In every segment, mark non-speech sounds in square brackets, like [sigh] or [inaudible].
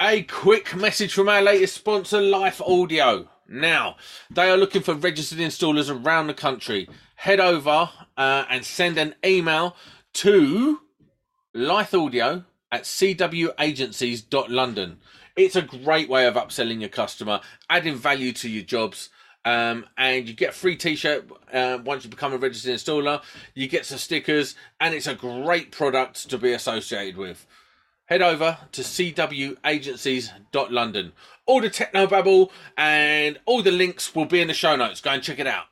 A quick message from our latest sponsor, Life Audio. Now, they are looking for registered installers around the country. Head over uh, and send an email to Life Audio at cwagencies.london. It's a great way of upselling your customer, adding value to your jobs. Um, and you get a free t-shirt uh, once you become a registered installer. You get some stickers, and it's a great product to be associated with. Head over to cwagencies.london. All the technobabble and all the links will be in the show notes. Go and check it out.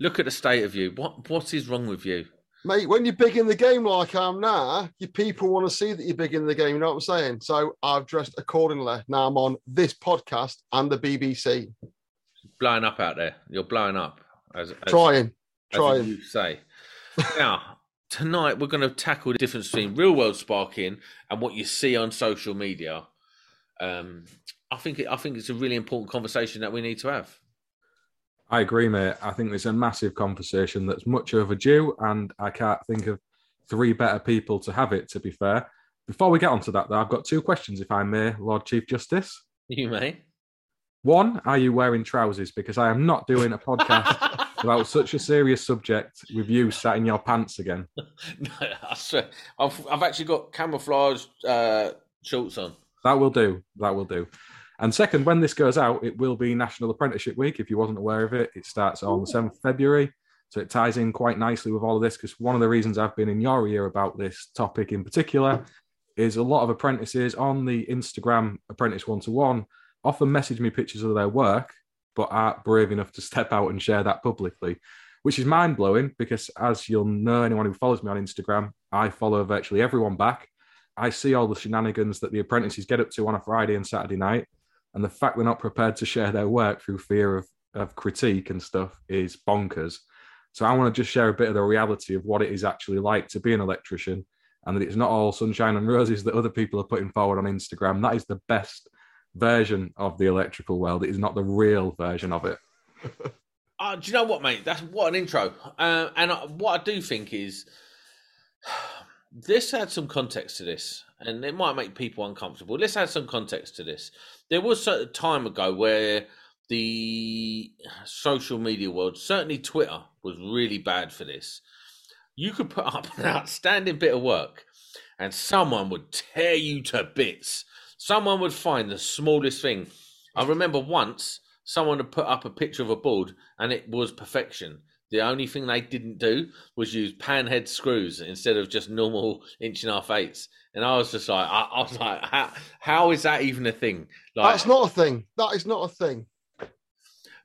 Look at the state of you. What what is wrong with you? Mate, when you're big in the game like I am now, your people want to see that you're big in the game. You know what I'm saying? So I've dressed accordingly. Now I'm on this podcast and the BBC. Blowing up out there. You're blowing up. As, as Trying, as trying. you say. [laughs] now, tonight we're going to tackle the difference between real world sparking and what you see on social media. Um, I think it, I think it's a really important conversation that we need to have. I agree, mate. I think it's a massive conversation that's much overdue, and I can't think of three better people to have it, to be fair. Before we get onto that, though, I've got two questions, if I may, Lord Chief Justice. You may. One, are you wearing trousers? Because I am not doing a [laughs] podcast about such a serious subject with you sat in your pants again. [laughs] no, I swear, I've, I've actually got camouflage uh, shorts on. That will do. That will do. And second, when this goes out, it will be National Apprenticeship Week. If you wasn't aware of it, it starts on the 7th of February. So it ties in quite nicely with all of this because one of the reasons I've been in your ear about this topic in particular is a lot of apprentices on the Instagram Apprentice One to One often message me pictures of their work, but aren't brave enough to step out and share that publicly, which is mind blowing because, as you'll know, anyone who follows me on Instagram, I follow virtually everyone back. I see all the shenanigans that the apprentices get up to on a Friday and Saturday night. And the fact they're not prepared to share their work through fear of, of critique and stuff is bonkers. So I want to just share a bit of the reality of what it is actually like to be an electrician and that it's not all sunshine and roses that other people are putting forward on Instagram. That is the best version of the electrical world. It is not the real version of it. [laughs] Uh, do you know what, mate? That's what an intro. Uh, and uh, what I do think is [sighs] this had some context to this, and it might make people uncomfortable. Let's add some context to this. There was a time ago where the social media world, certainly Twitter, was really bad for this. You could put up [laughs] an outstanding bit of work, and someone would tear you to bits. Someone would find the smallest thing. I remember once someone had put up a picture of a board, and it was perfection. The only thing they didn't do was use panhead screws instead of just normal inch and a half eights. And I was just like, I, I was like, how, how is that even a thing? Like, That's not a thing. That is not a thing.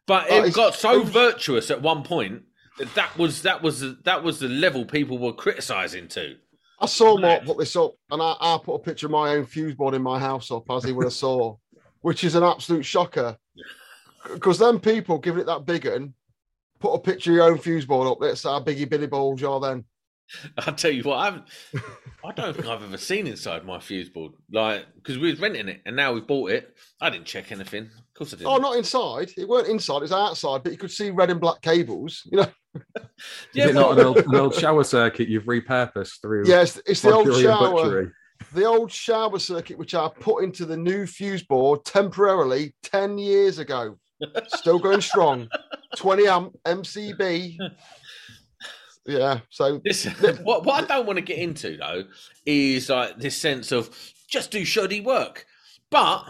but that it is- got so it was- virtuous at one point that that was that was that was the level people were criticizing to. I saw Mark put this up, and I, I put a picture of my own fuse board in my house up as he would have saw, [laughs] which is an absolute shocker. Because then people giving it that big un, put a picture of your own fuse board up. That's how biggy Billy balls you're then. [laughs] I tell you what, I [laughs] I don't think I've ever seen inside my fuse board. Like because we was renting it and now we bought it. I didn't check anything. Of course I didn't. Oh, not inside. It weren't inside. It was outside, but you could see red and black cables. You know. yeah, [laughs] is it well, not an old, an old shower circuit you've repurposed through? Yes, it's, it's the old shower. butchery? the old shower circuit which I put into the new fuse board temporarily 10 years ago. Still going strong. 20 amp MCB. Yeah, so This, what, what I don't want to get into though is like this sense of just do shoddy work, but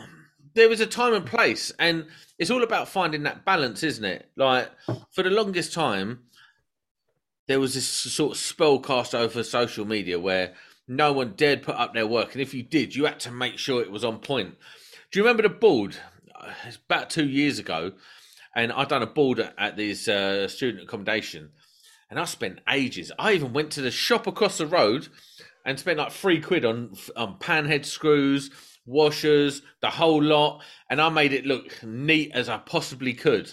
there is a time and place, and it's all about finding that balance, isn't it? Like for the longest time, there was this sort of spell cast over social media where no one dared put up their work, and if you did, you had to make sure it was on point. Do you remember the board? It's about two years ago, and I done a board at, at this uh, student accommodation and I spent ages. I even went to the shop across the road and spent like three quid on on panhead screws, washers, the whole lot, and I made it look neat as I possibly could.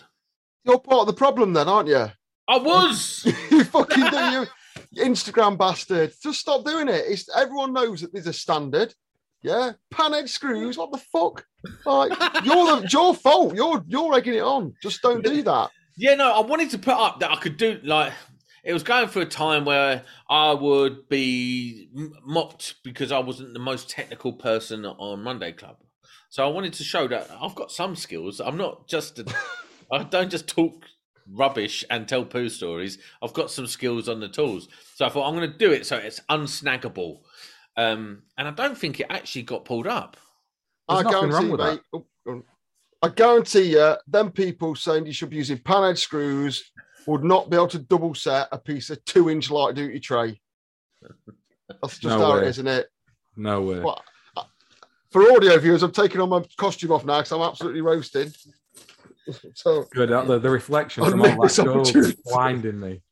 you're part of the problem then, aren't you? I was. [laughs] you fucking do you Instagram bastard. Just stop doing it. It's everyone knows that there's a standard. Yeah, panhead screws. What the fuck? Like you're the, your fault. You're you're egging it on. Just don't do that. yeah, no, I wanted to put up that I could do like. It was going through a time where I would be mocked because I wasn't the most technical person on Monday Club. So I wanted to show that I've got some skills. I'm not just, a, [laughs] I don't just talk rubbish and tell poo stories. I've got some skills on the tools. So I thought I'm going to do it so it's unsnaggable. Um, and I don't think it actually got pulled up. There's I nothing guarantee, wrong with mate. oh, oh. I guarantee you, them people saying you should be using panhead screws would not be able to double set a piece of two inch light duty tray. That's just No how way. it is, isn't it? No way. What? For audio viewers, I'm taking on my costume off now because I'm absolutely roasted. [laughs] So Good. uh, The, the reflection I'll from all that this gold opportunity. is blinding me.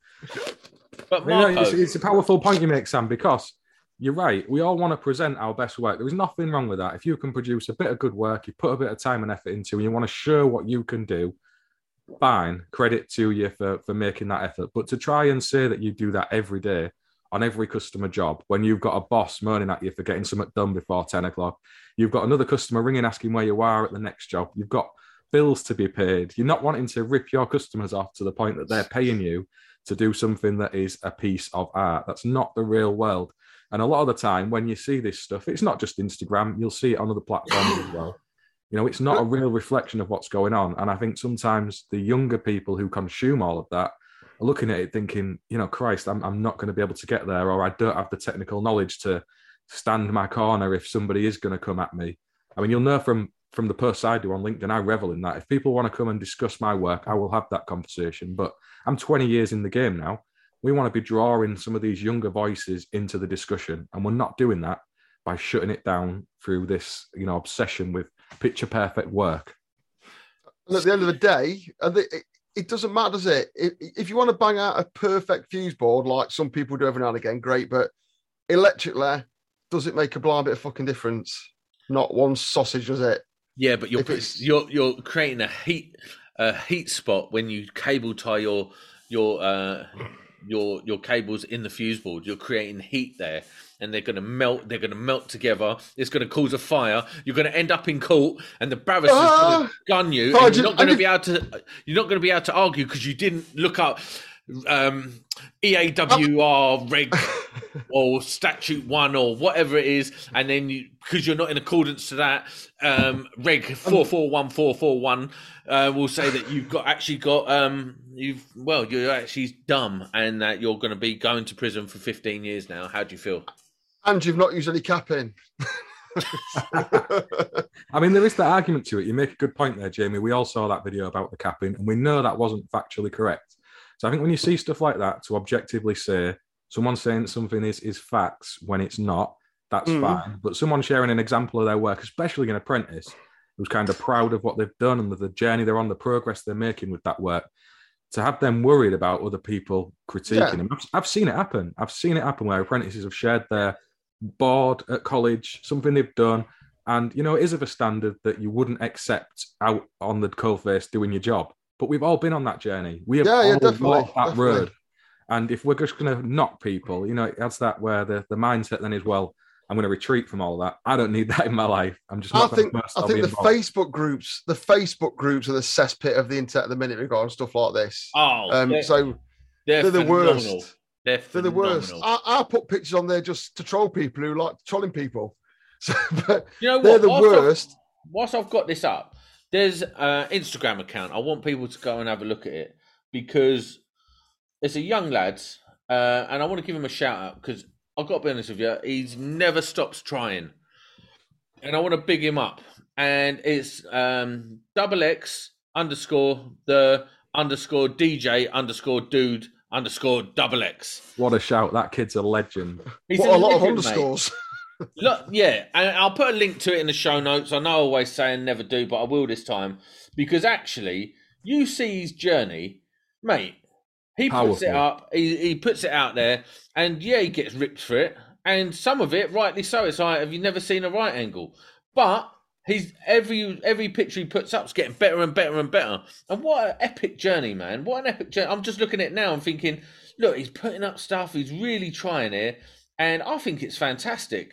But You know, it's, it's a powerful point you make, Sam, because you're right. We all want to present our best work. There is nothing wrong with that. If you can produce a bit of good work, you put a bit of time and effort into, and you want to show what you can do, fine. Credit to you for, for making that effort. But to try and say that you do that every day on every customer job, when you've got a boss moaning at you for getting something done before 10 o'clock, you've got another customer ringing asking where you are at the next job, you've got bills to be paid. You're not wanting to rip your customers off to the point that they're paying you to do something that is a piece of art. That's not the real world. And a lot of the time, when you see this stuff, it's not just Instagram, you'll see it on other platforms as well. You know, it's not a real reflection of what's going on. And I think sometimes the younger people who consume all of that are looking at it thinking, you know, Christ, I'm, I'm not going to be able to get there, or I don't have the technical knowledge to stand my corner if somebody is going to come at me. I mean, you'll know from from the posts I do on LinkedIn, I revel in that. If people want to come and discuss my work, I will have that conversation. But I'm 20 years in the game now. We want to be drawing some of these younger voices into the discussion, and we're not doing that by shutting it down through this, you know, obsession with picture perfect work. And at the end of the day, and the, it, it doesn't matter, does it? If, if you want to bang out a perfect fuse board like some people do every now and again, great. But electrically, does it make a blind bit of fucking difference? Not one sausage, does it? yeah, but you're if put- it's- you're you're creating a heat a heat spot when you cable tie your your uh your your cables in the fuse board. You're creating heat there, and they're going to melt. They're going to melt together. It's going to cause a fire. You're going to end up in court, and the barrister's going Ah! to gun you. You're not going to be able to. You're not going to be able to argue because you didn't look up um, EAWR reg [laughs] or statute one or whatever it is, and then you because you're not in accordance to that um, reg four four one four four one uh, will say that you've got actually got um, you've well you're actually dumb and that you're going to be going to prison for 15 years now. How do you feel? And you've not used any capping. [laughs] I mean, there is that argument to it. You make a good point there, Jamie. We all saw that video about the capping, and we know that wasn't factually correct. So I think when you see stuff like that, to objectively say someone saying something is is facts when it's not, that's Mm. fine. But someone sharing an example of their work, especially an apprentice, who's kind of proud of what they've done and the, journey they're on, the progress they're making with that work, to have them worried about other people critiquing Yeah. them. I've, I've seen it happen. I've seen it happen where apprentices have shared their board at college, something they've done, and you know it is of a standard that you wouldn't accept out on the coalface doing your job. But we've all been on that journey. We have Yeah, yeah, all definitely, walked that definitely. road. And if we're just going to knock people, you know, that's that where the, the mindset then is, well, I'm going to retreat from all of that. I don't need that in my life. I'm just I not think I think the Facebook groups, the Facebook groups are the cesspit of the internet at the minute regarding stuff like this. Oh, Um, they're, so they're, they're the worst. They're, They're the worst. I, I put pictures on there just to troll people who like trolling people. [laughs] So, but You know what? they're the Whilst I've- worst. whilst I've got this up, there's an Instagram account. I want people to go and have a look at it because it's a young lad, uh, and I want to give him a shout out because I've got to be honest with you, he's never stops trying, and I want to big him up. And it's um, double X underscore the underscore DJ underscore dude underscore double X. What a shout. That kid's a legend. He's What a lot of legend, mate. underscores. Look, yeah, and I'll put a link to it in the show notes. I know I always say and never do, but I will this time because actually, you see his journey, mate. He puts it up, he, he puts it out there, and yeah, he gets ripped for it, and some of it, rightly so. It's like, have you never seen a right angle? But he's every every picture he puts up is getting better and better and better. And what an epic journey, man! What an epic journey. I'm just looking at it now and thinking, look, he's putting up stuff. He's really trying here, and I think it's fantastic.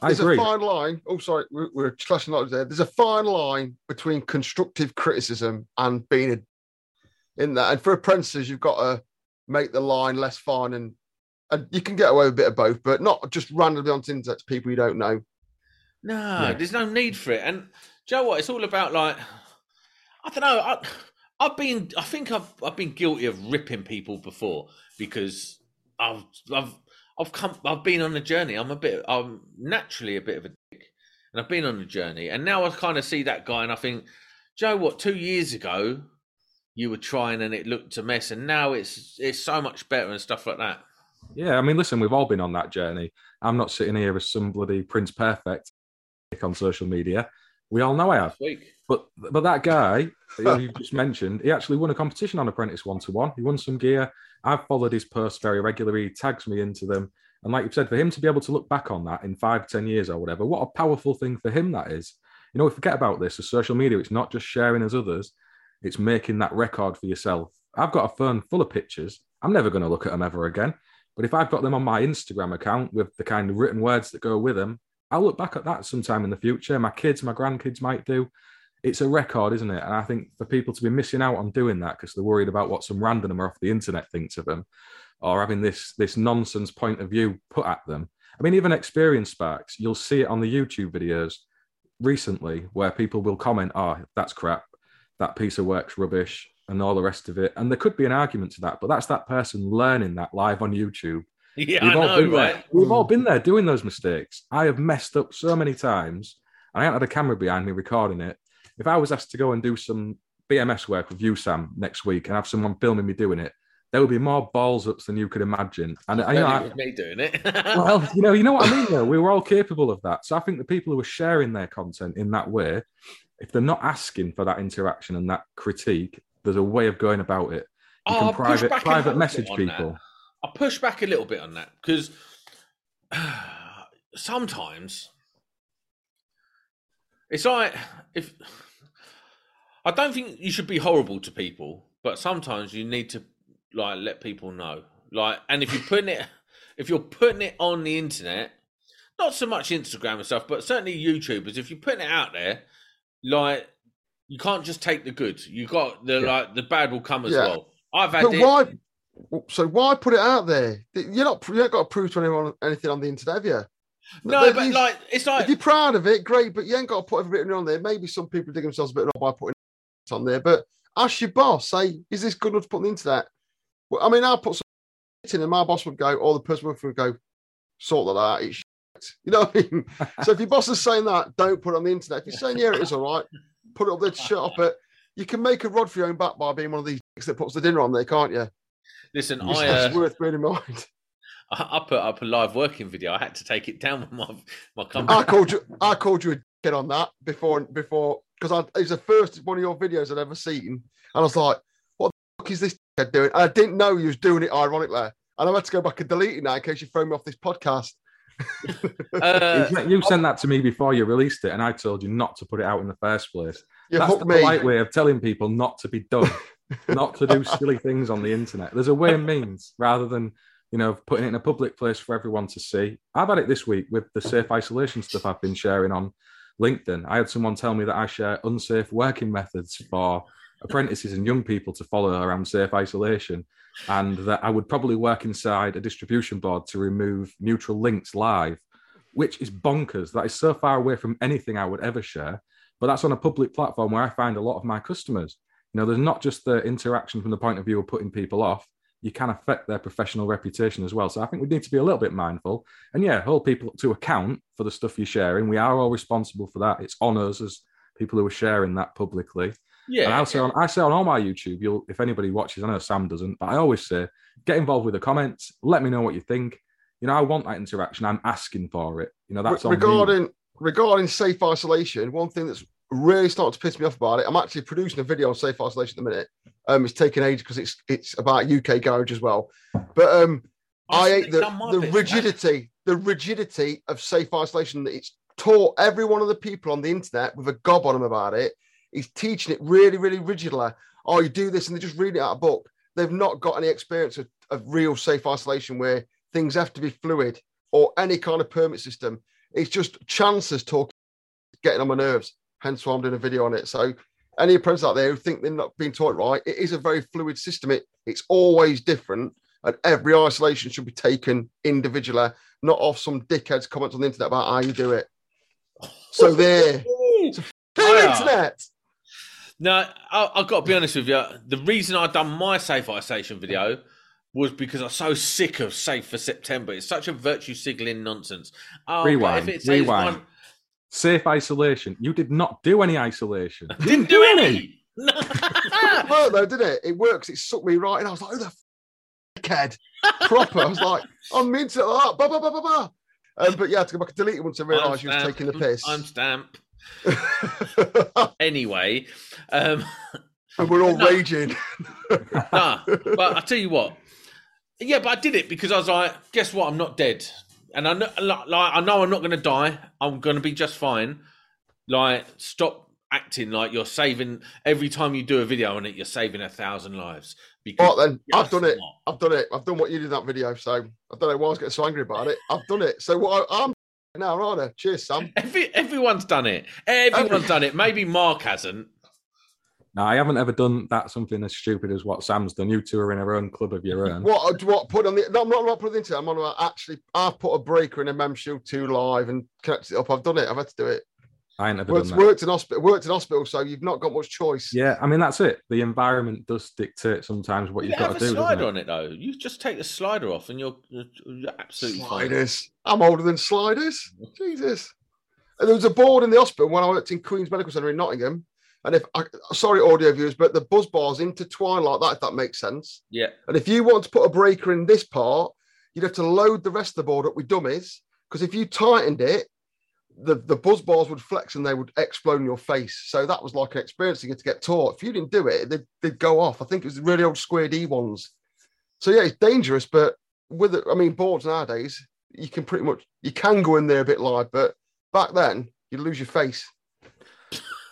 I There's agree. a fine line. Oh, sorry, we're, we're clashing lines there. There's a fine line between constructive criticism and being a, in that. And for apprentices, you've got to make the line less fine, and and you can get away with a bit of both, but not just randomly on the internet to people you don't know. No, Yeah. there's no need for it. And Joe, you know what? It's all about like I don't know. I, I've been, I think I've, I've been guilty of ripping people before because I've, I've, I've come, I've been on a journey. I'm a bit, I'm naturally a bit of a dick, and I've been on a journey. And now I kind of see that guy, and I think, Joe, you know what? Two years ago, you were trying, and it looked a mess, and now it's, it's so much better and stuff like that. Yeah, I mean, listen, we've all been on that journey. I'm not sitting here as some bloody Prince Perfect on social media. We all know I have. But but that guy you just mentioned, he actually won a competition on Apprentice One to One. He won some gear. I've followed his posts very regularly. He tags me into them. And like you've said, for him to be able to look back on that in five, ten years or whatever, what a powerful thing for him that is. You know, we forget about this. With social media, it's not just sharing as others, it's making that record for yourself. I've got a phone full of pictures. I'm never going to look at them ever again. But if I've got them on my Instagram account with the kind of written words that go with them, I'll look back at that sometime in the future. My kids, my grandkids might do. It's a record, isn't it? And I think for people to be missing out on doing that because they're worried about what some randomer off the internet thinks of them, or having this this nonsense point of view put at them. I mean, even experience sparks, you'll see it on the YouTube videos recently where people will comment, "Oh, that's crap. That piece of work's rubbish," and all the rest of it. And there could be an argument to that, but that's that person learning that live on YouTube [laughs] yeah, We've I all know, been right? there. We've all mm. been there doing those mistakes. I have messed up so many times. I ain't had a camera behind me recording it. If I was asked to go and do some BMS work with you, Sam, next week, and have someone filming me doing it, there would be more balls ups than you could imagine. And uh, I, you know, I- me doing it. [laughs] well, you know, you know what I mean. Though we were all capable of that. So I think the people who are sharing their content in that way, if they're not asking for that interaction and that critique, there's a way of going about it. You Oh, can I'll private private message on that. people. I'll push back a little bit on that because [sighs] sometimes it's like if I don't think you should be horrible to people, but sometimes you need to like let people know. Like, and if you're putting it, if you're putting it on the internet, not so much Instagram and stuff, but certainly YouTubers, if you're putting it out there, like you can't just take the good. You got the Yeah. like the bad will come as Yeah. well. I've had But it. why? So why put it out there? You're not. You ain't got to prove to anyone anything on the internet, have you? No, But but like it's like if you're proud of it, great. But you ain't got to put everything on there. Maybe some people dig themselves a bit by putting it on there. But ask your boss. Say, is this good enough to put on the internet? Well, I mean, I'll put some in, and my boss would go, or the person would go, sort of that. It's shit. You know what I mean? so if your boss is saying that, don't put it on the internet. If you're saying yeah, it is all right, put it up there to shut up. But you can make a rod for your own back by being one of these dicks that puts the dinner on there, can't you? listen. It's I, that's uh, worth bearing in mind. I I put up a live working video. I had to take it down [laughs] with my my company. I called you. I called you a kid on that before before because I it was the first one of your videos I'd ever seen, and I was like, "What the fuck is this kid doing?" And I didn't know he was doing it ironically, and I had to go back and delete it now in case you throw me off this podcast. Uh, [laughs] you sent that to me before you released it, and I told you not to put it out in the first place. You That's the hooked me. polite way of telling people not to be dumb, [laughs] not to do silly things on the internet. There's a way and means rather than you know putting it in a public place for everyone to see. I've had it this week with the safe isolation stuff I've been sharing on LinkedIn. I had someone tell me that I share unsafe working methods for apprentices and young people to follow around safe isolation, and that I would probably work inside a distribution board to remove neutral links live, which is bonkers. That is so far away from anything I would ever share. But that's on a public platform where I find a lot of my customers. You know, there's not just the interaction from the point of view of putting people off. You can affect their professional reputation as well. So I think we need to be a little bit mindful and yeah, hold people to account for the stuff you're sharing. We are all responsible for that. It's on us as people who are sharing that publicly. yeah, And I say on I say on all my YouTube, you'll if anybody watches, I know Sam doesn't, but I always say, get involved with the comments, let me know what you think. You know, I want that interaction. I'm asking for it. You know, that's Re- on me. regarding regarding safe isolation. One thing that's really starting to piss me off about it. I'm actually producing a video on safe isolation at the minute. Um, it's taking ages because it's it's about UK garage as well. But um, I I've hate the, the rigidity, the rigidity of safe isolation that it's taught every one of the people on the internet with a gob on them about it. He's teaching it really, really rigidly. Oh, you do this and they just read it out of a book. They've not got any experience of, of real safe isolation where things have to be fluid or any kind of permit system. It's just chances talking, getting on my nerves. Hence why I'm doing a video on it. So any apprentices out there who think they're not being taught right, it is a very fluid system. It it's always different, and every isolation should be taken individually, not off some dickhead's comments on the internet about how you do it. So [laughs] there, Ooh. the Fire. internet. No, I, I've got to be honest with you. The reason I've done my safe isolation video was because I'm so sick of safe for September. It's such a virtue signaling nonsense. Oh, Rewind, if it rewind. one- Safe isolation. You did not do any isolation. You [laughs] didn't do any. No. It worked though, didn't it? It works. It sucked me right in. I was like, "Who the f- kid?" Proper. I was like, "I'm into that." Bah, bah, bah, bah, bah. Um, but yeah, I had to go back and delete it once I I'm realised you was taking the piss. I'm stamp. [laughs] Anyway, um, and we're all No. raging. nah, but I tell you what. Yeah, but I did it because I was like, guess what? I'm not dead, and I know, like, I know I'm not going to die. I'm going to be just fine. Like, stop acting like you're saving every time you do a video on it. You're saving a thousand lives. Because Right then, I've done it. not. I've done it. I've done what you did in that video. So I don't know why I was getting so angry about it. I've done it. So what I, I'm now, right? Cheers, Sam. Every, everyone's done it. Everyone's done it. Maybe Mark hasn't. No, I haven't ever done that something as stupid as what Sam's done. You two are in a own club of your own. What? Uh, what? Put on the? No, I'm not. I'm not putting it into. it. I'm on about actually. I've put a breaker in a Memshield two live and connected it up. I've done it. I've had to do it. I ain't ever Worked, done that. worked in hospital. Worked in hospital. So you've not got much choice. Yeah, I mean that's it. The environment does dictate sometimes what You you've have got a to do. slider Doesn't it? on it though. You just take the slider off, and you're, you're, you're absolutely fine. Sliders. I'm older than sliders. Jesus. And there was a board in the hospital when I worked in Queen's Medical Centre in Nottingham. And if I, sorry, audio viewers, but the buzz bars intertwine like that, if that makes sense. Yeah. And if you want to put a breaker in this part, you'd have to load the rest of the board up with dummies. Because if you tightened it, the, the buzz bars would flex and they would explode in your face. So that was like an experience to get to get taught. If you didn't do it, they'd, they'd go off. I think it was really old square D ones. So yeah, it's dangerous, but with it, I mean, boards nowadays, you can pretty much you can go in there a bit live, but back then you'd lose your face.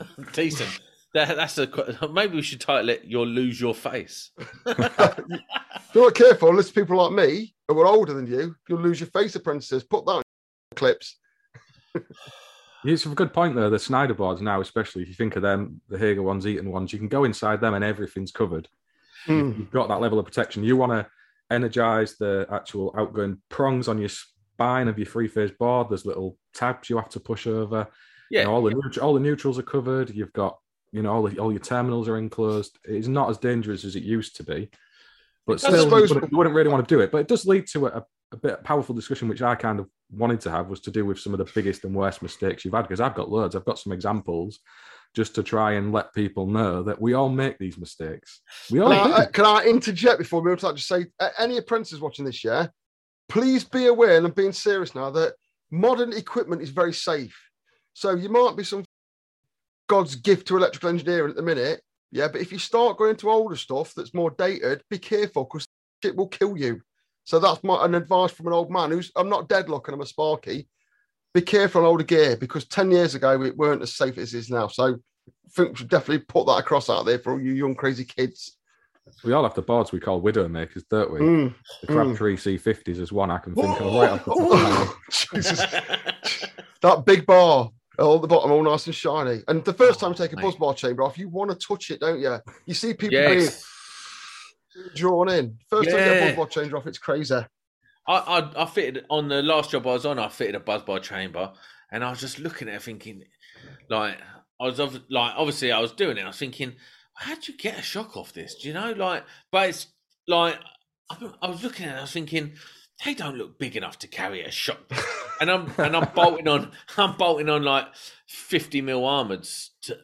[laughs] Decent. That, that's a qu- maybe we should title it "You'll Lose Your Face." if [laughs] [laughs] you're not careful, unless people like me who are older than you, you'll lose your face, apprentices. Put that on clips. It's a good point there. The Schneider boards now, especially if you think of them, the Hager ones, Eaton ones, you can go inside them and everything's covered. Mm. You've got that level of protection. You want to energize the actual outgoing prongs on your spine of your three phase board. There's little tabs you have to push over. Yeah. You know, all the neut- all the neutrals are covered. You've got you know all the, all your terminals are enclosed. It's not as dangerous as it used to be, but still, you wouldn't, you wouldn't really want to do it. But it does lead to a, a bit of powerful discussion, which I kind of wanted to have, was to do with some of the biggest and worst mistakes you've had. Because I've got loads. I've got some examples, just to try and let people know that we all make these mistakes. We all Can. I, uh, can I interject before we move on? Just say, uh, any apprentices watching this, yeah, please be aware, and I'm being serious now, that modern equipment is very safe. So you might be some God's gift to electrical engineering at the minute, yeah, but if you start going into older stuff that's more dated, be careful because it will kill you. So that's my an advice from an old man who's I'm not deadlock and I'm a sparky. Be careful on older gear because 10 years ago it weren't as safe as it is now. So I think we should definitely put that across out there for all you young crazy kids. We all have the boards we call widow makers, don't we? Mm. The Crabtree C50s is one I can think of [laughs] right off the top of my head. Jesus. that big bar all the bottom, all nice and shiny. And the first oh, time you take a buzz bar chamber off, you want to touch it, don't you? You see people yes. being drawn in. First time you get a buzz bar chamber off, it's crazy. I, I I fitted on the last job I was on. I fitted a buzzbar chamber, and I was just looking at it, thinking, like, I was like, obviously, I was doing it. I was thinking, how'd you get a shock off this? Do you know, like, but it's like, I was looking at it, I was thinking, they don't look big enough to carry a shock. [laughs] and I'm and I'm bolting on, I'm bolting on like fifty mil armoreds to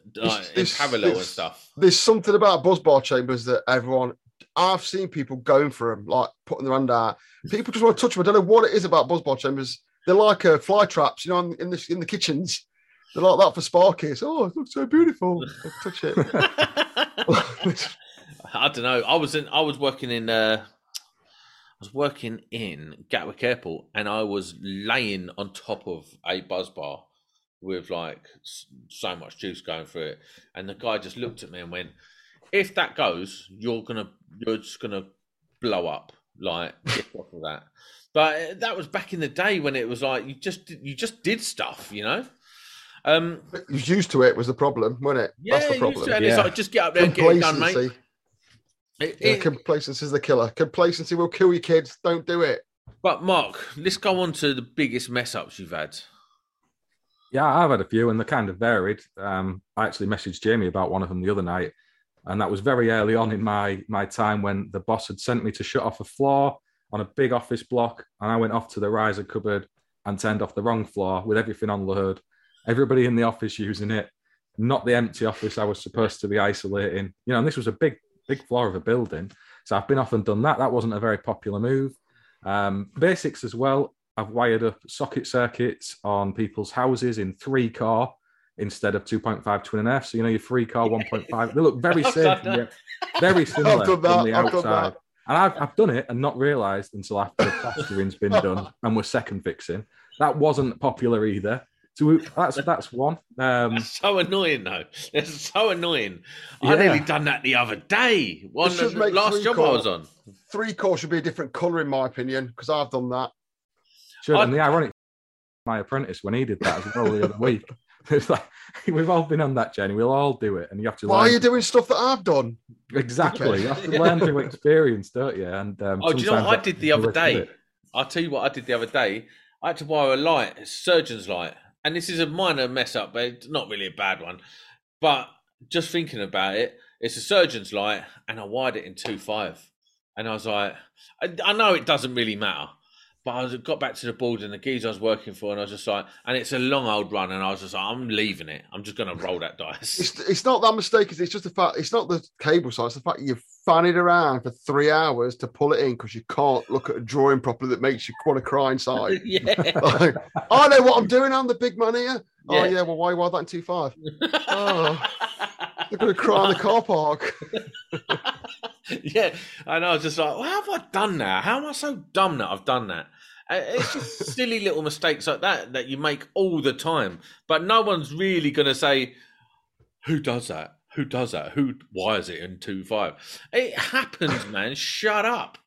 in parallel and stuff. There's something about buzz bar chambers that everyone, I've seen people going for them, like putting their hand out. People just want to touch them. I don't know what it is about buzz bar chambers. They're like uh, fly traps, you know, in, in the in the kitchens. They're like that for sparkies. Oh, it looks so beautiful. touch it. [laughs] [laughs] I don't know. I was in. I was working in. Uh, was working in Gatwick Airport, and I was laying on top of a buzz bar with like so much juice going through it, and the guy just looked at me and went, "If that goes, you're gonna, you're just gonna blow up. Like get off of that." But uh, that was back in the day when it was like you just you just did stuff, you know. Um, He was used to it was the problem, wasn't it? yeah, That's the you used problem. to, and it's like just get up there and get it done, mate. Complacency. It- Yeah, it- complacency is the killer. Complacency will kill you, kids. Don't do it. But Mark, let's go on to the biggest mess ups you've had. Yeah, I've had a few, and they're kind of varied. Um, I actually messaged Jamie about one of them the other night, and that was very early on in my my time when the boss had sent me to shut off a floor on a big office block, and I went off to the riser cupboard and turned off the wrong floor with everything on the hood. Everybody in the office using it, not the empty office I was supposed to be isolating. You know, and this was a big, big floor of a building. So I've been off and done that. That wasn't a very popular move. Um, basics as well. I've wired up socket circuits on people's houses in three core instead of 2.5 twin and F. So, you know, your three core 1.5, they look very [laughs] safe, very [laughs] similar from the outside. And I've, I've done it and not realised until after the plastering's been done [laughs] and we're second fixing. That wasn't popular either. So we, that's that's one. Um, That's so annoying, though. It's so annoying. I nearly done that the other day. One should the last three job I was on. Three core should be a different colour, in my opinion, because I've done that. Sure, and the ironic, my apprentice when he did that as well the other week. [laughs] It's like we've all been on that journey. We'll all do it, and you have to. Why are you doing stuff that I've done? exactly? You have to learn through experience, don't you? And um, Oh, do you know what I did the other that's the risk of day? I'll tell you what I did the other day. I had to wire a light, a surgeon's light. And this is a minor mess up, but it's not really a bad one. But just thinking about it, it's a surgeon's light, and I wired it in two five, And I was like, I, I know it doesn't really matter. But I was, got back to the board and the geezer I was working for, and I was just like, and it's a long old run, and I was just like, I'm leaving it. I'm just going to roll that dice. It's, it's not that mistake. It's just the fact. It's not the cable size. It's the fact you've it around for three hours to pull it in because you can't look at a drawing properly that makes you want to cry inside. [laughs] yeah. [laughs] Like, I know what I'm doing. I'm the big man here. Oh Yeah. yeah. Well, why why that in two five? [laughs] Oh. They're going to cry in the car park. [laughs] yeah, and I was just like, well, how have I done that? How am I so dumb that I've done that? Uh, It's just [laughs] silly little mistakes like that that you make all the time, but no one's really going to say, "Who does that? Who does that? Who why is it in two five? It happens, [laughs] man. Shut up.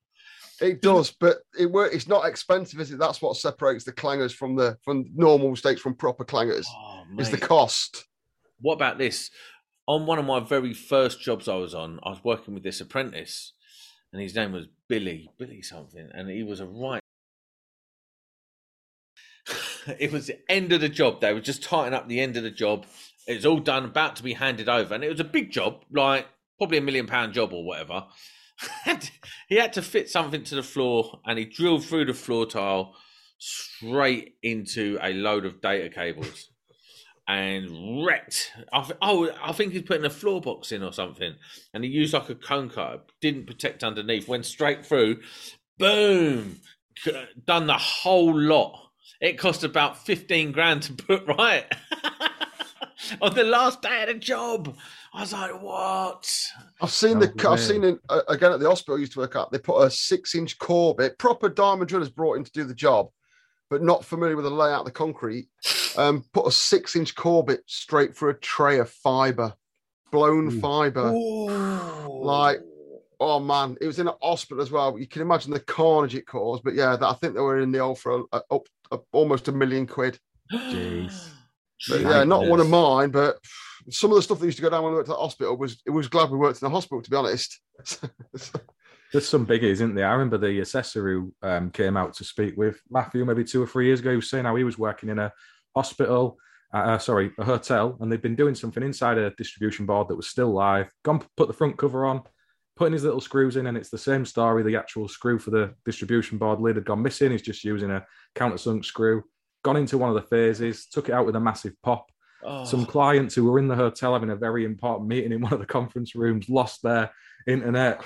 It does, but it It's not expensive, is it? That's what separates the clangers from the from normal mistakes from proper clangers. Oh, Is the cost? What about this? On one of my very first jobs I was on, I was working with this apprentice, and his name was Billy, Billy something, and he was a right. [laughs] it was the end of the job. They were just tightening up the end of the job. It was all done, about to be handed over, and it was a big job, like probably a million pound job or whatever. [laughs] He had to fit something to the floor, and he drilled through the floor tile straight into a load of data cables and wrecked. I th- oh, I think he's putting a floor box in or something, and he used like a cone cutter, didn't protect underneath, went straight through, boom, C- done the whole lot. It cost about fifteen grand to put right [laughs] on the last day of the job. I was like, what? I've seen No the. I've seen it uh, again at the hospital. I used to work at. They put a six-inch core bit. Proper diamond drillers brought in to do the job, but not familiar with the layout of the concrete. Um, put a six-inch core bit straight through a tray of fibre, blown Ooh. fibre. Like- Oh man, it was in a hospital as well. You can imagine the carnage it caused. But yeah, that, I think they were in the old for a, a, up a, almost a million quid. Jeez. [gasps] But yeah, not one of mine, but some of the stuff that used to go down when we worked at the hospital was it was glad we worked in the hospital, to be honest. [laughs] There's some biggies, isn't there? I remember the assessor who um, came out to speak with Matthew maybe two or three years ago. He was saying how he was working in a hospital, uh, uh, sorry, a hotel, and they'd been doing something inside a distribution board that was still live. Gone, put the front cover on, putting his little screws in, and it's the same story. The actual screw for the distribution board lid had gone missing. He's just using a countersunk screw. Gone into one of the phases, took it out with a massive pop. Oh, Some clients who were in the hotel having a very important meeting in one of the conference rooms lost their internet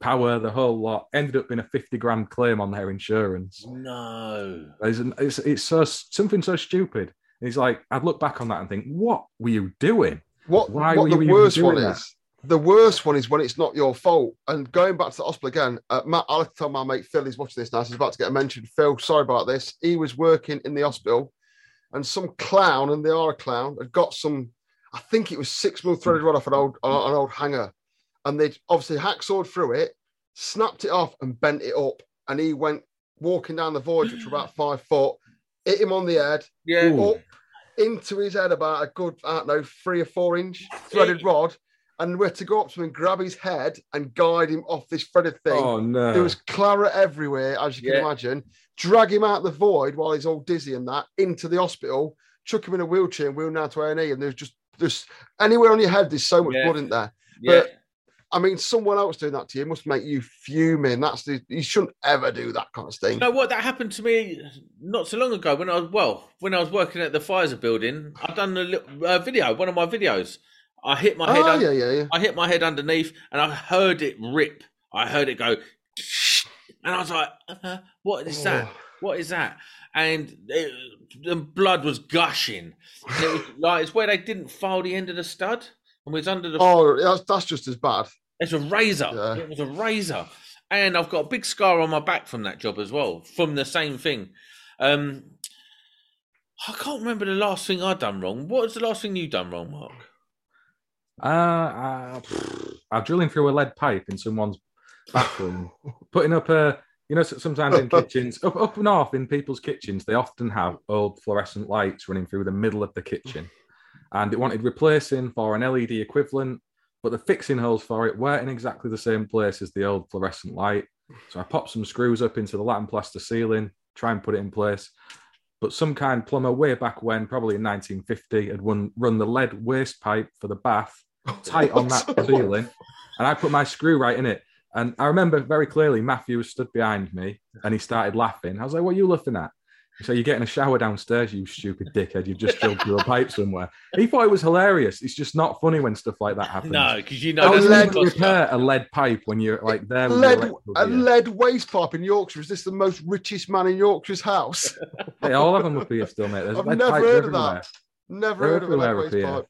power, the whole lot. Ended up being a 50 grand claim on their insurance. no. It's, it's, it's so something so stupid. And he's like, I'd look back on that and think, what were you doing? What, Why what were the you worst doing one that? is, the worst one is when it's not your fault. And going back to the hospital again, uh, Matt, I'll have to tell my mate Phil, he's watching this now, so he's about to get a mention. Phil, sorry about this. He was working in the hospital and some clown, and they are a clown, had got some, I think it was six mil threaded rod off an old, uh, an old hanger. And they'd obviously hacksawed through it, snapped it off, and bent it up. And he went walking down the voyage, which were about [gasps] five foot, hit him on the head, Yeah. Up into his head about a good, I don't know, three or four inch [laughs] threaded rod. And we had to go up to him and grab his head and guide him off this threaded thing. Oh, no. There was claret everywhere, as you can Yeah. imagine. Drag him out the void while he's all dizzy and that into the hospital. chuck him in a wheelchair and wheel him down to A&E and there's just just anywhere on your head there's so much Yeah. blood in there. Yeah. I mean, someone else doing that to you must make you fuming. That's the you shouldn't ever do that kind of thing. You know what? That happened to me not so long ago when I was well, when I was working at the Pfizer building. I done a little uh, video, one of my videos. I hit my head. Oh yeah, yeah, yeah. I hit my head underneath, and I heard it rip. I heard it go, and I was like, uh, "What is that? Oh. What is that?" And it, the blood was gushing. And it was like it's where they didn't file the end of the stud, and was under the Oh, that's, that's just as bad. It's a razor. Yeah. It was a razor. And I've got a big scar on my back from that job as well, from the same thing. Um, I can't remember the last thing I done wrong. What was the last thing you done wrong, Mark? Uh, uh, I'm drilling through a lead pipe in someone's bathroom, [laughs] putting up a. You know, sometimes in kitchens, up up north in people's kitchens, they often have old fluorescent lights running through the middle of the kitchen, and it wanted replacing for an LED equivalent, but the fixing holes for it weren't in exactly the same place as the old fluorescent light. So I popped some screws up into the lath and plaster ceiling, try and put it in place. But some kind plumber way back when, probably in 1950, had run, run the lead waste pipe for the bath [laughs] tight on that ceiling, and I put my screw right in it. And I remember very clearly Matthew stood behind me and he started laughing. I was like, What are you laughing at? He said, You're getting a shower downstairs, you stupid dickhead. You've just drilled through a pipe somewhere. He thought it was hilarious. It's just not funny when stuff like that happens. No, because you know do that's you what it costs you. repair a lead pipe when you're like there with Lead, a gear? lead waste pipe in Yorkshire. Is this the most richest man in Yorkshire's house? Hey, all of them up here still, mate. There's I've lead never pipes heard of that. Never They're heard of a lead waste pipe.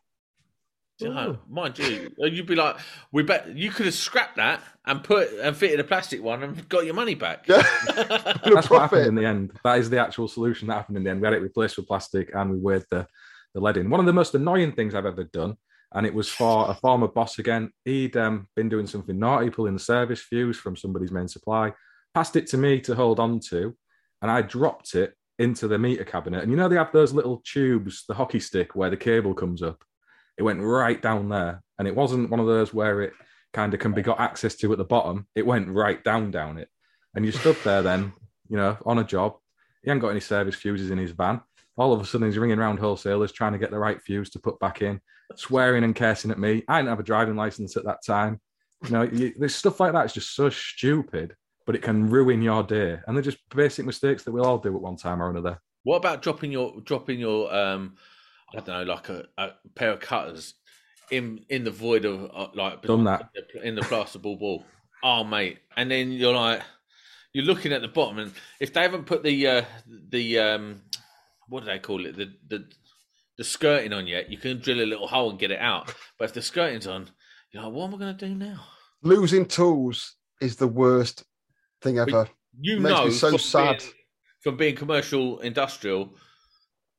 You know, mind you, you'd be like, "We bet you could have scrapped that and put and fitted a plastic one and got your money back." Yeah. [laughs] That's what happened in the end. That is the actual solution that happened in the end. We had it replaced with plastic and we weighed the, the lead in. One of the most annoying things I've ever done, and it was for a former boss again. He'd um, been doing something naughty, pulling the service fuse from somebody's main supply, passed it to me to hold on to, and I dropped it into the meter cabinet. And you know, they have those little tubes, the hockey stick where the cable comes up. It went right down there. And it wasn't one of those where it kind of can be got access to at the bottom. It went right down down it. And you stood there then, you know, on a job. He hadn't got any service fuses in his van. All of a sudden, he's ringing around wholesalers trying to get the right fuse to put back in, swearing and cursing at me. I didn't have a driving license at that time. You know, you, there's stuff like that. It's just so stupid, but it can ruin your day. And they're just basic mistakes that we'll all do at one time or another. What about dropping your dropping your um, I don't know, like a, a pair of cutters in in the void of uh, like Done that. in the plasterboard wall? Oh, mate, and then you're like, you're looking at the bottom, and if they haven't put the uh, the um, what do they call it, the the the skirting on yet, you can drill a little hole and get it out. But if the skirting's on, you're like, what am I going to do now? Losing tools is the worst thing ever. You Makes know, me so from sad. Being, from being commercial industrial,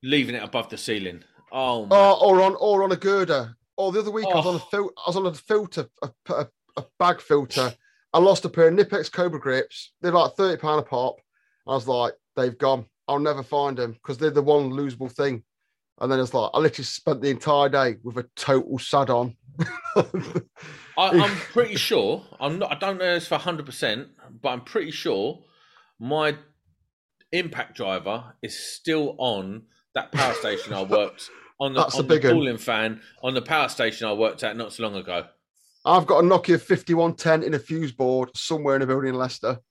leaving it above the ceiling. Oh. Or, or on or on a girder. Or the other week I was on a Oh. fil- I was on a filter, a, a, a bag filter. I lost a pair of Knipex Cobra grips. They're like thirty pound a pop. I was like, they've gone. I'll never find them because they're the one losable thing. And then it's like I literally spent the entire day with a total sad on. [laughs] I, I'm [laughs] pretty sure. I'm not. I don't know this for hundred percent, but I'm pretty sure my impact driver is still on that power station I worked on the, That's a on the big 'un. cooling fan on the power station I worked at not so long ago. I've got a Nokia 5110 in a fuse board somewhere in a building in Leicester. [laughs]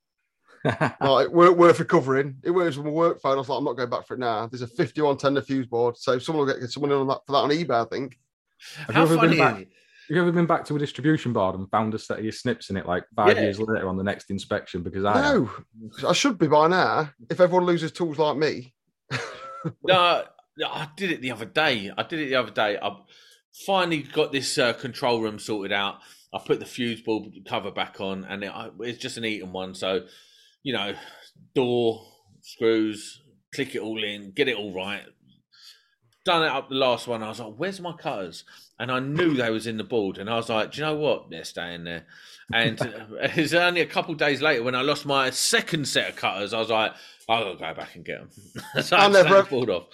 Like, worth, worth recovering. It was my work phone. I was like, I'm not going back for it now. There's a 5110 in a fuse board. So someone will get someone in on that for that on eBay, I think. Have How you ever funny. Been back, have you ever been back to a distribution board and found a set of your snips in it like five Yeah. years later on the next inspection? Because I have. No, I should be by now. If everyone loses tools like me, [laughs] No, I did it the other day. I did it the other day. I finally got this uh, control room sorted out. I put the fuse bulb cover back on, and it, I, it's just an Eaton one. So, you know, door screws, click it all in, get it all right. Done it up the last one. I was like, "Where's my cutters?" And I knew they was in the board, and I was like, "Do you know what? They're staying there." And [laughs] it's only a couple of days later when I lost my second set of cutters. I was like, "I'll go back and get them." [laughs] so I I never- never pulled off.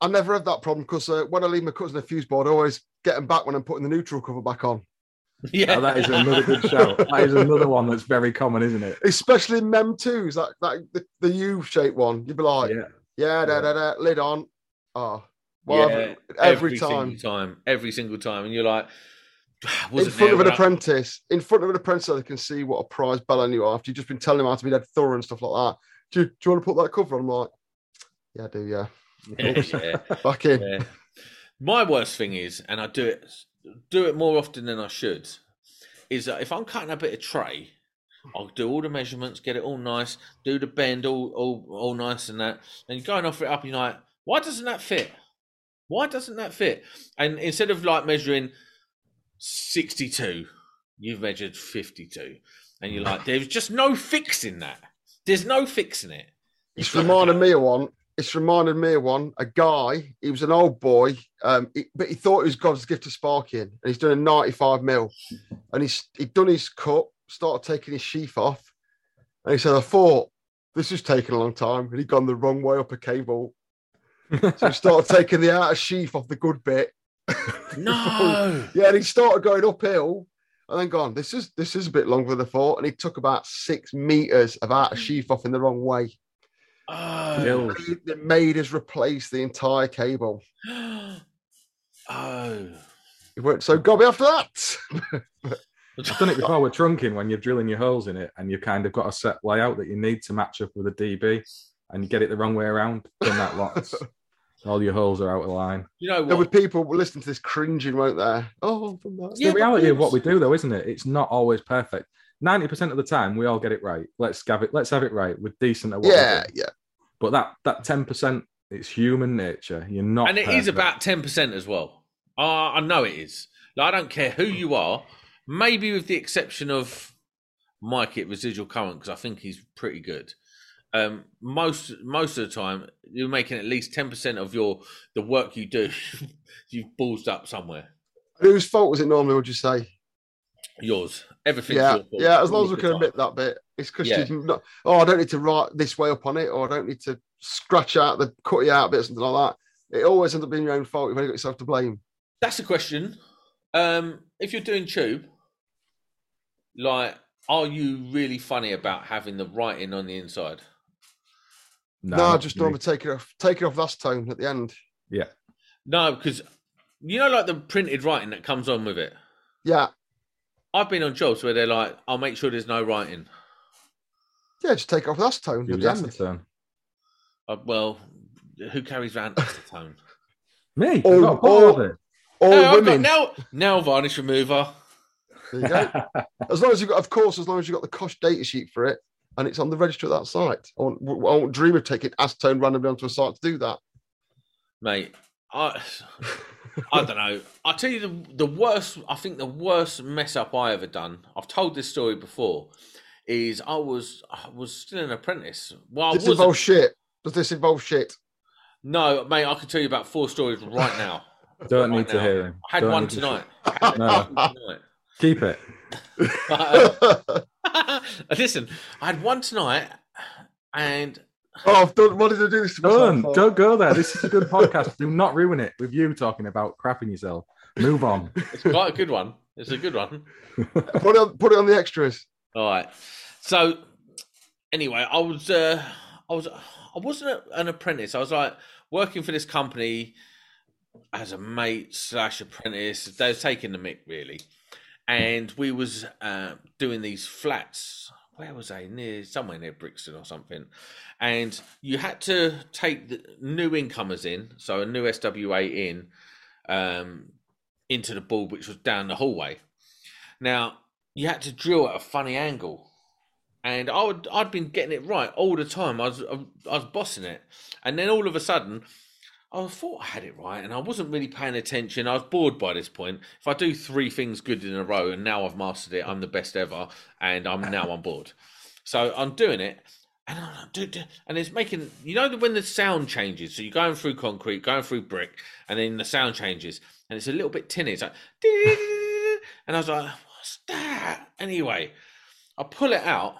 I never have that problem because uh, when I leave my cutters in the fuse board, I always get them back when I'm putting the neutral cover back on. [laughs] Yeah, Oh, that is another good shout. That is another one that's very common, isn't it? Especially Mem 2s, that, that the, the U shaped one. You'd be like, Yeah. yeah, da, da, da, lid on. Oh, Well, yeah, every, time. time, every single time, and you're like, was [sighs] in front of an I- apprentice, in front of an apprentice, they can see what a prize bellend you are after you've just been telling them how to be dead thorough and stuff like that. Do you, do you want to put that cover on? I'm like, yeah, I do, yeah. [laughs] yeah, Back in. yeah. My worst thing is, and I do it do it more often than I should, is that if I'm cutting a bit of tray, I'll do all the measurements, get it all nice, do the bend all all, all nice and that, and you're going off it up, and you're like, why doesn't that fit? Why doesn't that fit? And instead of like measuring 62, you've measured 52, and you're like, there's just no fixing that. There's no fixing it. It's You've got to reminded me of one. It's reminded me of one. A guy, he was an old boy, um, he- but he thought it was God's gift to sparking, and he's doing a 95 mil, and he's he'd done his cut, started taking his sheath off, and he said, "I thought this was taking a long time," and he'd gone the wrong way up a cable, so he started [laughs] taking the outer sheath off the good bit. [laughs] No. Yeah, and he started going uphill, and then gone. This is this is a bit longer than I thought, and he took about six meters of outer sheath off in the wrong way. Oh. Gills. It made us replace the entire cable. [gasps] oh. It weren't so gobby after that. I've done it before with trunking when you're drilling your holes in it and you've kind of got a set layout that you need to match up with a DB and you get it the wrong way around. Done that lots. [laughs] All your holes are out of line. You know There were what? people listening to this cringing, won't there? Oh, from that. It's Yeah, the but reality of what we do, though, isn't it? It's not always perfect. Ninety percent of the time, we all get it right. Let's have it. Let's have it right. We're decent at what yeah, we do. yeah. But that that ten percent, it's human nature. You're not. And it is perfect. about 10% as well. Uh, I know it is. Like, I don't care who you are, maybe with the exception of Mike at Residual Current, because I think he's pretty good. Um, most most of the time, you're making at least 10% of your the work you do, [laughs] you've ballsed up somewhere. Whose fault was it normally, would you say? Yours. Everything's yeah, your fault. yeah, as long as we can admit that bit. It's because Yeah. she's not, oh, I don't need to write this way up on it, or I don't need to scratch out the cut you out bit, or something like that. It always ends up being your own fault. You've only got yourself to blame. That's the question. Um, if you're doing tube, like, are you really funny about having the writing on the inside? No, not just me. normally take it off, take it off last tone at the end. Yeah. No, because you know, like the printed writing that comes on with it. Yeah, I've been on jobs where they're like, "I'll make sure there's no writing." yeah, just take it off last tone It at the end. turn. Uh, well, who carries around acetone? [laughs] Me. Or- I've got a bottle or- of it. All Hey, I've got women. nail nail varnish remover. There you go. [laughs] as long as you've got, of course, as long as you've got the COSHH data sheet for it and it's on the register at that site. I won't, I won't dream of taking acetone randomly onto a site to do that. mate. I I don't know. I'll tell you the the worst. I think the worst mess up I ever done. I've told this story before. Is I was I was still an apprentice. Well, Does this involve shit? Does this involve shit? No, mate. I can tell you about four stories right now. [laughs] Don't Right need to hear him. I had Don't one need to- tonight. Had No. one tonight. Keep it. But, [laughs] uh, [laughs] [laughs] Listen, I had one tonight, and oh, I've done. What did I do this to myself Don't, don't go there. This is a good podcast. Do not ruin it with you talking about crapping yourself. Move on. it's quite a good one. It's a good one. [laughs] Put it, on, put it on the extras. All right. So, anyway, I was, uh, I was, I wasn't a- an apprentice. I was like working for this company as a mate slash apprentice. They was taking the mick really, and we was uh, doing these flats. Where was I? Near somewhere near Brixton or something. And you had to take the new incomers in, so a new SWA in, um, into the bulb, which was down the hallway. Now you had to drill at a funny angle, and I would I'd been getting it right all the time. I was I was bossing it, and then all of a sudden, I thought I had it right, and I wasn't really paying attention. I was bored by this point. If I do three things good in a row, and now I've mastered it, I'm the best ever, and I'm now on board. So I'm doing it, and I'm, do, do, and it's making you know when the sound changes. So you're going through concrete, going through brick, and then the sound changes, and it's a little bit tinny. It's like, [laughs] and I was like, what's that? Anyway, I pull it out,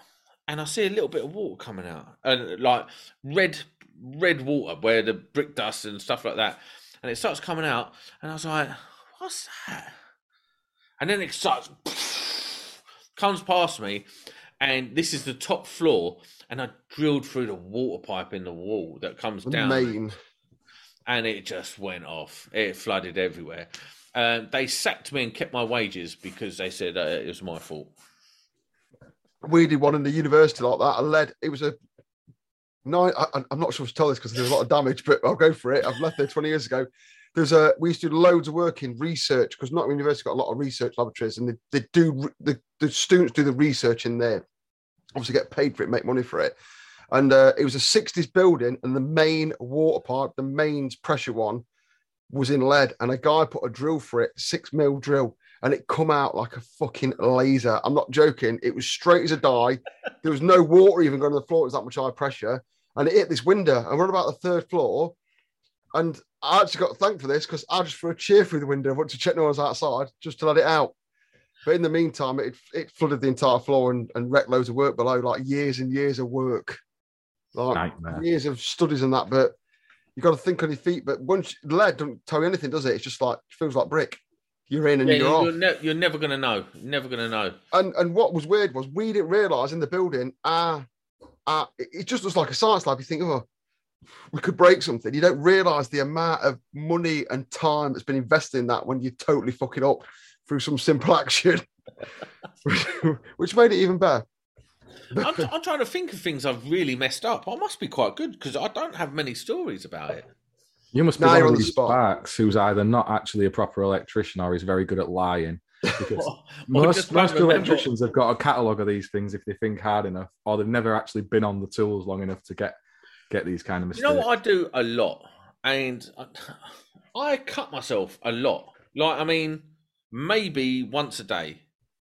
and I see a little bit of water coming out, and like red, red water where the brick dust and stuff like that, and it starts coming out, and I was like, what's that? And then it starts comes past me, and this is the top floor, and I drilled through the water pipe in the wall that comes The down, main. and it just went off. It flooded everywhere. Um, they sacked me and kept my wages because they said uh, it was my fault. We did one in the university like that. I led. It was a nine. I, I'm not sure to tell this because there's a lot of damage, but I'll go for it. I've left there 20 years ago. There's a we used to do loads of work in research because not university got a lot of research laboratories, and they, they do the, the students do the research in there. Obviously, get paid for it, make money for it. And uh, it was a 60s building, and the main water pipe, the mains pressure one, was in lead. And a guy put a drill for it, six mil drill, and it come out like a fucking laser. I'm not joking. It was straight as a die. There was no water even going to the floor. It was that much high pressure, and it hit this window. And we're on about the third floor, and I actually got thanked for this because I just threw a chair through the window, went to check no one was outside, just to let it out. But in the meantime, it, it flooded the entire floor and, and wrecked loads of work below, like years and years of work, like Nightmare. years of studies and that. But you've got to think on your feet. But once lead don't tell you anything, does it? It's just like feels like brick. You're in and Yeah, you're off. you're, ne- you're never going to know. Never going to know. And and what was weird was we didn't realise in the building, ah, uh, it, it just looks like a science lab. You think, oh, we could break something. You don't realise the amount of money and time that's been invested in that when you totally fuck it up through some simple [laughs] action, [laughs] which made it even better. I'm, I'm trying to think of things I've really messed up. I must be quite good because I don't have many stories about it. You must be Now one you're of on the these spot. sparks who's either not actually a proper electrician or is very good at lying. Because [laughs] Or- or most most electricians have got a catalogue of these things if they think hard enough, or they've never actually been on the tools long enough to get get these kind of mistakes. You know what I do a lot, and I, [laughs] I cut myself a lot. Like I mean, maybe once a day,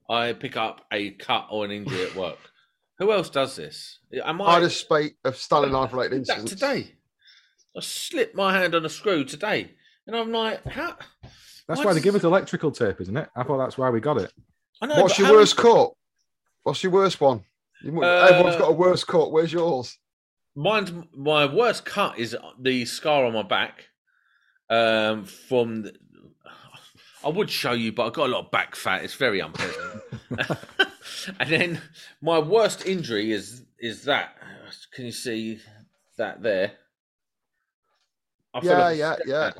I pick up a cut or an injury at work. [laughs] Who else does this? Am I I, had a spate of Stanley knife related did that incidents. today? I slipped my hand on a screw today, and I'm like, how? That's why why they give us electrical tape, isn't it? I thought that's why we got it. I know. What's your how- worst cut? What's your worst one? You, Uh, everyone's got a worst cut. Where's yours? Mine's my worst cut is the scar on my back. Um, from the, I would show you, but I've got a lot of back fat. It's very unpleasant. [laughs] and then my worst injury is is that. Can you see that there? I Yeah, a yeah, yeah.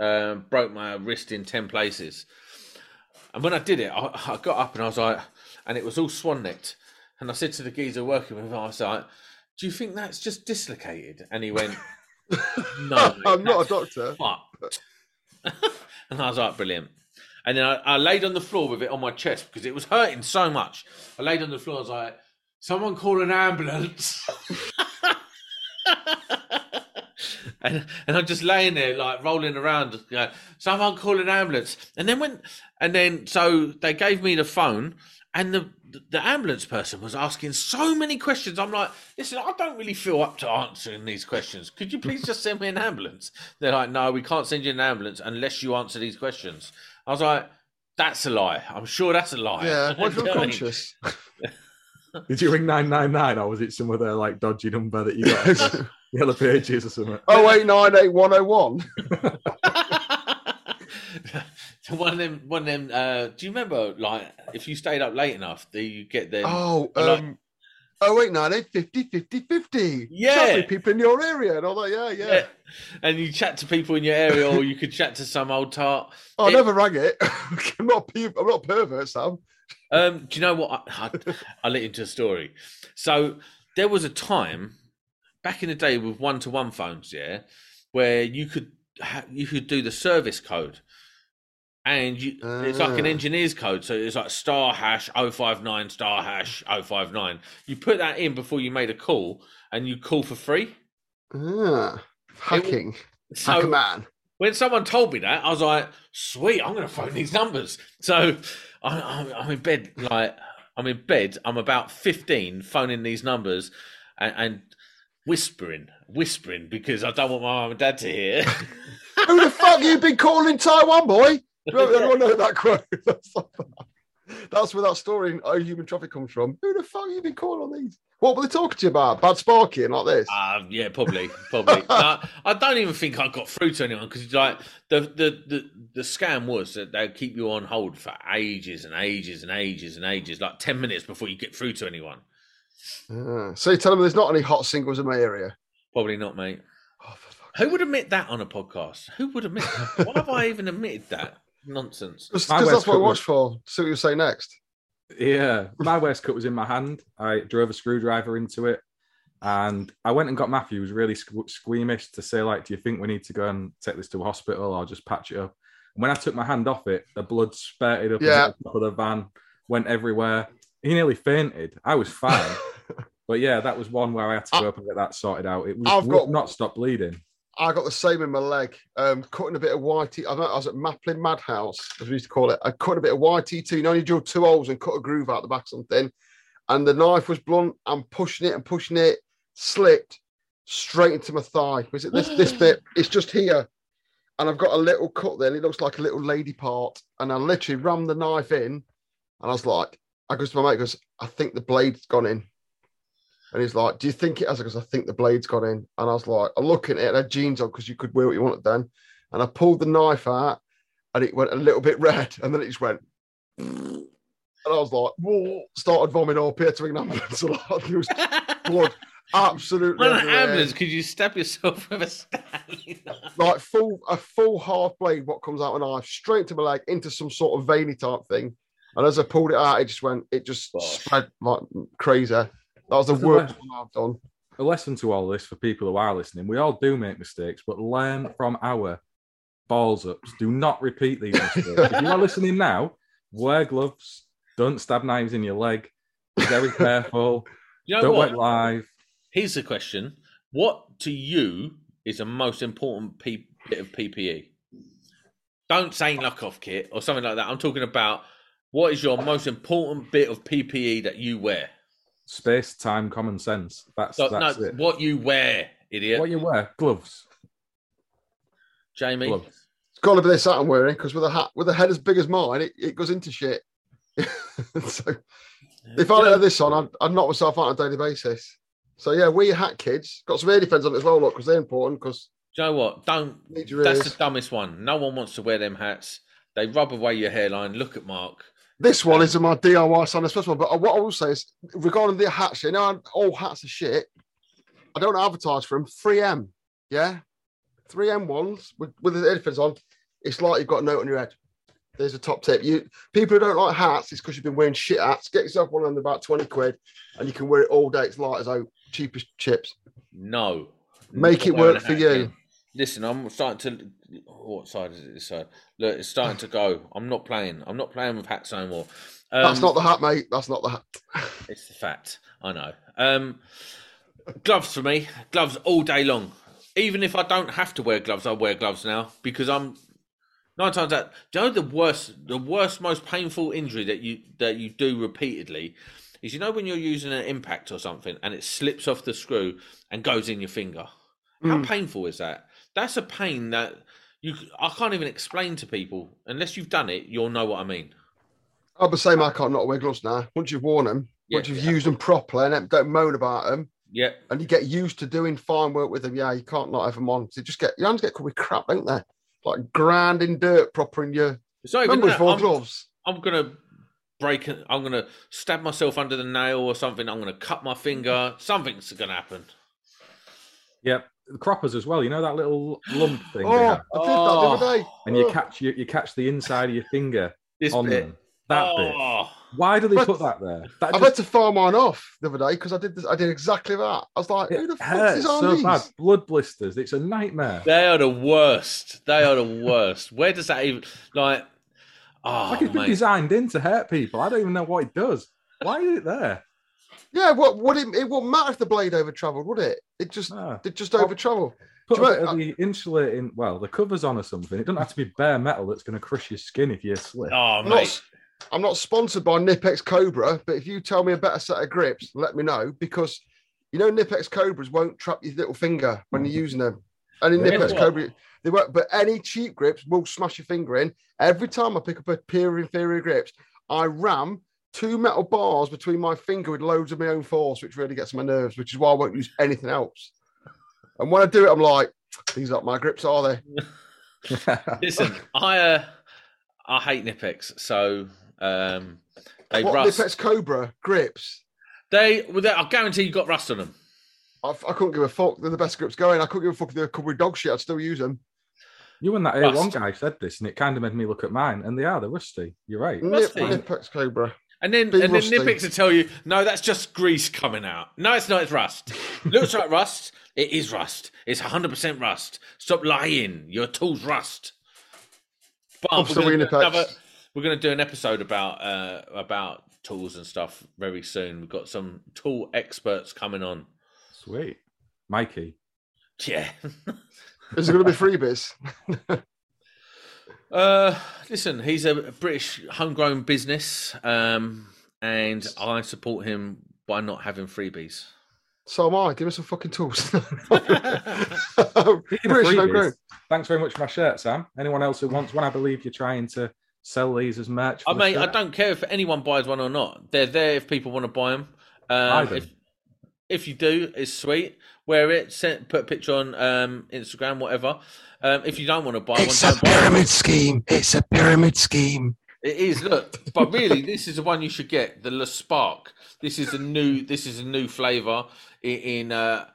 Um, broke my wrist in ten places. And when I did it, I, I got up and I was like, and it was all swan necked. And I said to the geezer working with me, I was like, "Do you think that's just dislocated?" And he went, [laughs] "No, I'm not a doctor. [laughs] and I was like, "Brilliant." And then I, I laid on the floor with it on my chest because it was hurting so much. I laid on the floor. I was like, "Someone call an ambulance." [laughs] and and I'm just laying there like rolling around. Like, Someone call an ambulance. And then when and then so they gave me the phone, and the the ambulance person was asking so many questions. I'm like, listen, I don't really feel up to answering these questions. Could you please just send me an ambulance? They're like, no, we can't send you an ambulance unless you answer these questions. I was like, that's a lie. I'm sure that's a lie. Yeah, [laughs] what's You your know what I mean? conscious? [laughs] Did you ring nine nine nine, or was it some other like dodgy number that you got? [laughs] on the Yellow pages or something. Oh eight nine eight one oh one. [laughs] [laughs] one of them, one of them. Uh, do you remember, like, if you stayed up late enough, do you get them? Oh, I like- um, oh eight nine eight fifty fifty fifty. Yeah. Chat with people in your area and all that. Yeah, yeah. Yeah. And you chat to people in your area, or you could chat to some old tart. Oh, I never rang it. [laughs] I'm not. pe- I'm not pervert, Sam. Um, do you know what? I, I, I'll let you into a story. So there was a time back in the day with one-to-one phones, yeah, where you could ha- you could do the service code, and you, it's like an Ah. engineer's code. So it's like star hash 059 star hash 059. You put that in before you made a call, and you call for free. Ah, hacking. [laughs] So Hacker man. when someone told me that, I was like, "Sweet, I'm going to phone these numbers." So I'm, I'm, I'm in bed, like I'm in bed. I'm about 15, phoning these numbers and, and whispering, whispering because I don't want my mum and dad to hear. [laughs] Who the fuck you been calling Taiwan, boy? Everyone know that quote? [laughs] That's, that's where that story in Oh Human Traffic comes from. Who the fuck you been calling on these? What were they talking to you about? Bad sparking like this? Uh, yeah, probably, probably. [laughs] no, I don't even think I got through to anyone because like the, the the the scam was that they'd keep you on hold for ages and ages and ages and ages, like ten minutes before you get through to anyone. So you tell them there's not any hot singles in my area. Probably not, mate. Oh, Who would admit that on a podcast? Who would admit that? [laughs] Why have I even admitted that? Nonsense. Because that's what I Coast- watched for. See what you say next. Yeah, my waist cut was in my hand. I drove a screwdriver into it, and I went and got Matthew. Who was really squeamish to say, like, "Do you think we need to go and take this to a hospital or just patch it up?" And when I took my hand off it, the blood spurted up Yeah. into the top of the van, went everywhere. He nearly fainted. I was fine, [laughs] but yeah, that was one where I had to go up and get that sorted out. It was I've would got- not stop bleeding. I got the same in my leg. Um, cutting a bit of whitey. I, know, I was at Maplin Madhouse, as we used to call it. I cut a bit of YT2. You know, you drill two holes and cut a groove out the back of something. And the knife was blunt. I'm pushing it and pushing it, slipped straight into my thigh. Was it this this [gasps] bit? It's just here. And I've got a little cut there, and it looks like a little lady part. And I literally rammed the knife in, and I was like, I goes to my mate, goes, I think the blade's gone in. And he's like, Do you think it has? Because I think the blade's gone in. And I was like, I look at it, I had jeans on because you could wear what you wanted then. And I pulled the knife out and it went a little bit [laughs] red. And then it just went, [laughs] and I was like, Whoa, started vomiting up here to an ambulance. And like, there was blood [laughs] absolutely On an ambulance, could you stab yourself with a Stanley knife? like full a full half blade what comes out of a knife straight to my leg into some sort of veiny type thing and as i pulled it out it just went it just Gosh. spread like crazy that was the worst worst. one i've done a lesson to all this for people who are listening. We all do make mistakes, but learn from our balls ups. Do not repeat these mistakes. if you are [laughs] listening now, wear gloves. Don't stab knives in your leg. Be very careful. [laughs] You know Don't what? wet live. Here's the question: What to you is the most important P- bit of PPE? Don't say knock off kit or something like that. I'm talking about what is your most important bit of PPE that you wear. Space, time, common sense. That's So, that's no, it. what you wear, idiot. What you wear? Gloves. Jamie. Gloves. it's got to be this hat i'm wearing because with a hat with a head as big as mine it, it goes into shit [laughs] so if i didn't have this on I'd, I'd knock myself out on a daily basis so yeah wear your hat kids got some ear defense on it as well look because they're important because you know what? Don't. That's the dumbest one. No one wants to wear them hats. They rub away your hairline. Look at Mark. This one isn't my DIY Sanders first one, but what I will say is regarding the hats, you know, all hats are shit. I don't advertise for them. 3M, yeah, 3M ones with, with the headphones on. It's like you've got a note on your head. There's a top tip. You people who don't like hats, it's because you've been wearing shit hats. Get yourself one of them about 20 quid and you can wear it all day. It's light as oak, cheap as chips. No. Make it work for you. Listen, I'm starting to. What side is it? This side. Look, it's starting to go. I'm not playing. I'm not playing with hats no more. Um, That's not the hat, mate. That's not the hat. [laughs] It's the fact. I know. Um, gloves for me. Gloves all day long. Even if I don't have to wear gloves, I wear gloves now because I'm nine times out. Do you know the worst, the worst, most painful injury that you that you do repeatedly is you know when you're using an impact or something and it slips off the screw and goes in your finger. How Mm. painful is that? That's a pain that you I can't even explain to people unless you've done it. You'll know what I mean. I'll be saying I can't not wear gloves now. Once you've worn them, Yeah, once you've yeah. used them properly and don't- don't moan about them, Yeah, and you get used to doing fine work with them. Yeah, you can't not have them on. So you just get your hands get covered with crap, don't they? Like grinding dirt proper in your it's not even members that. for I'm- gloves. I'm gonna break. it- I'm gonna stab myself under the nail or something. I'm gonna cut my finger. Something's gonna happen. Yep. The croppers as well. You know that little lump thing, oh, they Oh, I have? did that the other oh. day. and you Oh. catch you, you catch the inside of your finger This on bit. them. That oh. bit. oh, Why do they But- put that there? That I've just, had to file mine off the other day because I did this, I did exactly that. I was like, who the it fuck is on so these? bad. Blood blisters. It's a nightmare. they are the worst. They are the worst. Where does that even like? Oh, like it's been mate. designed in to hurt people. I don't even know what it does. Why is it there? Yeah, what would it? It wouldn't matter if the blade over travelled, would it? It just Ah. it just over travel. Put Do you a bit of the insulating, well, the covers on or something. It doesn't have to be bare metal that's going to crush your skin if you slip. Oh, I'm mate. not, I'm not sponsored by Knipex Cobra, but if you tell me a better set of grips, let me know because you know Knipex Cobras won't trap your little finger when you're using them. And in Really? Knipex Cobra, they won't. But any cheap grips will smash your finger in. Every time I pick up a pair of inferior grips, I ram two metal bars between my finger with loads of my own force, which really gets my nerves. Which is why I won't use anything else. And when I do it, I'm like, these aren't my grips, are they? [laughs] Listen, I uh, I hate Knipex, so um, they what rust. Knipex Cobra grips? They, well, they, I guarantee you got rust on them. I, I couldn't give a fuck. They're the best grips going. I couldn't give a fuck if they're covered with dog shit. I'd still use them. You and that Rust. A1 guy said this, and it kind of made me look at mine, and they are. They're rusty. You're right. Nip, Rusty. Knipex Cobra. And then Be and then rusty. Knipex will tell you, no, that's just grease coming out. No, it's not. It's rust. [laughs] Looks like rust. It is rust. It's 100% rust. Stop lying. Your tool's rust. But I'm we're still gonna, do another, we're going to do an episode about uh, about tools and stuff very soon. We've got some tool experts coming on. Sweet. Mikey. Yeah. [laughs] Is it going to be freebies? [laughs] Uh, listen, he's a British homegrown business, um, and I support him by not having freebies. So am I. Give me some fucking tools. [laughs] British no freebies, grown. Thanks very much for my shirt, Sam. Anyone else who wants one, I believe you're trying to sell these as merch. I for the mean, I don't care if anyone buys one or not. They're there if people want to buy them. Buy Um, them. if, if you do, it's sweet. Wear it. Send, put a picture on um, Instagram, whatever. Um, if you don't want to buy It's one, a buy one. pyramid scheme. It's a pyramid scheme. It is. Look, but really, this is the one you should get. The Le Spark. This is a new. This is a new flavour in, in uh,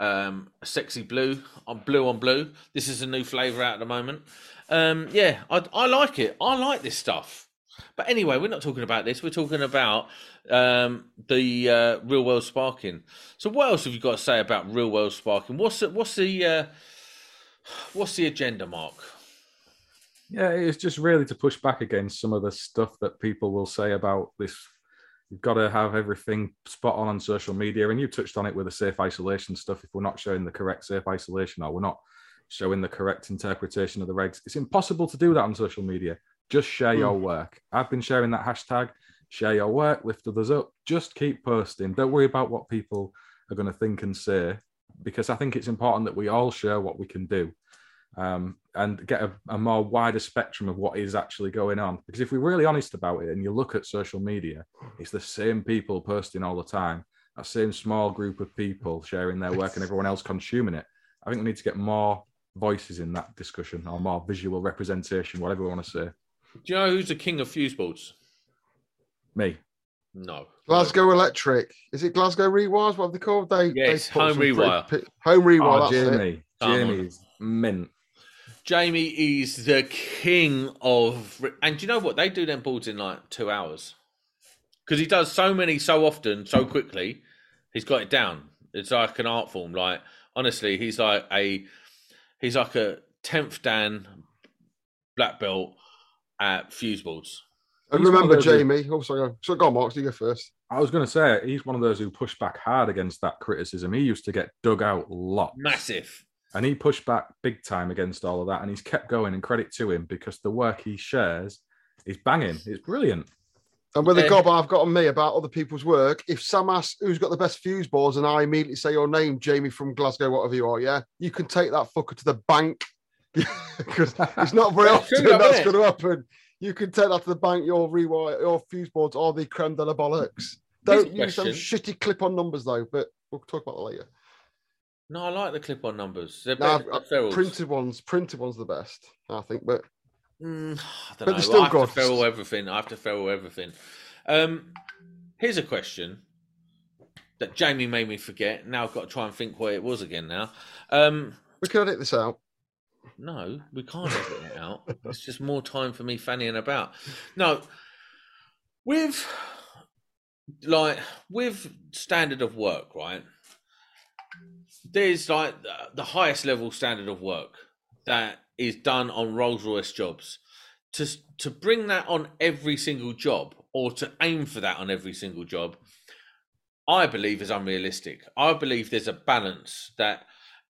um, sexy blue on blue on blue. This is a new flavour out at the moment. Um, yeah, I, I like it. I like this stuff. But anyway, we're not talking about this. We're talking about um, the uh, real world sparking. So, what else have you got to say about real world sparking? What's the, what's the uh, what's the agenda, Mark? Yeah, it's just really to push back against some of the stuff that people will say about this. You've got to have everything spot on on social media, and you touched on it with the safe isolation stuff. If we're not showing the correct safe isolation, or we're not showing the correct interpretation of the regs, it's impossible to do that on social media. Just share your work. I've been sharing that hashtag. Share your work, lift others up. Just keep posting. Don't worry about what people are going to think and say, because I think it's important that we all share what we can do um, and get a, a more wider spectrum of what is actually going on. Because if we're really honest about it and you look at social media, it's the same people posting all the time, that same small group of people sharing their work and everyone else consuming it. I think we need to get more voices in that discussion or more visual representation, whatever we want to say. Do you know who's the king of fuse boards? Me. No. Glasgow Electric. Is it Glasgow Rewires? What have they called? They Yes, they Home some pretty Rewire. home Rewire. Oh, that's. Jamie. Come on. Jamie's mint. Jamie is the king of, and do you know what? They do them boards in like two hours because he does so many so often, so quickly. He's got it down. It's like an art form. Like honestly, he's like a, he's like a tenth Dan black belt at fuse boards. And He's one of remember those who- Jamie. Oh, sorry. So go on, Mark. You go first. I was going to say he's one of those who pushed back hard against that criticism. He used to get dug out lots. Massive. And he pushed back big time against all of that. And he's kept going, and credit to him because the work he shares is banging. It's brilliant. And with the Yeah. gob I've got on me about other people's work, if Sam asks who's got the best fuse boards and I immediately say your name, Jamie from Glasgow, whatever you are, yeah, you can take that fucker to the bank. [laughs] Because it's not very often that's going to happen. You can take that to the bank, your rewire, your fuse boards are the creme de la bollocks. Don't use some shitty clip on numbers though, but we'll talk about that later. No, I like the clip-on numbers. They're No, better I've than got the ferrules. printed ones, printed ones are the best, I think. But Mm, I don't But know. they're still I have to ferrule everything. I have to ferrule everything. Um, here's a question that Jamie made me forget. Now I've got to try and think where it was again. Now, um, we can edit this out. No, we can't edit it out. It's just more time for me fannying about. No, with like with standard of work, right? There's like the- the highest level standard of work that is done on Rolls Royce jobs. To to bring that on every single job, or to aim for that on every single job, I believe is unrealistic. I believe there's a balance that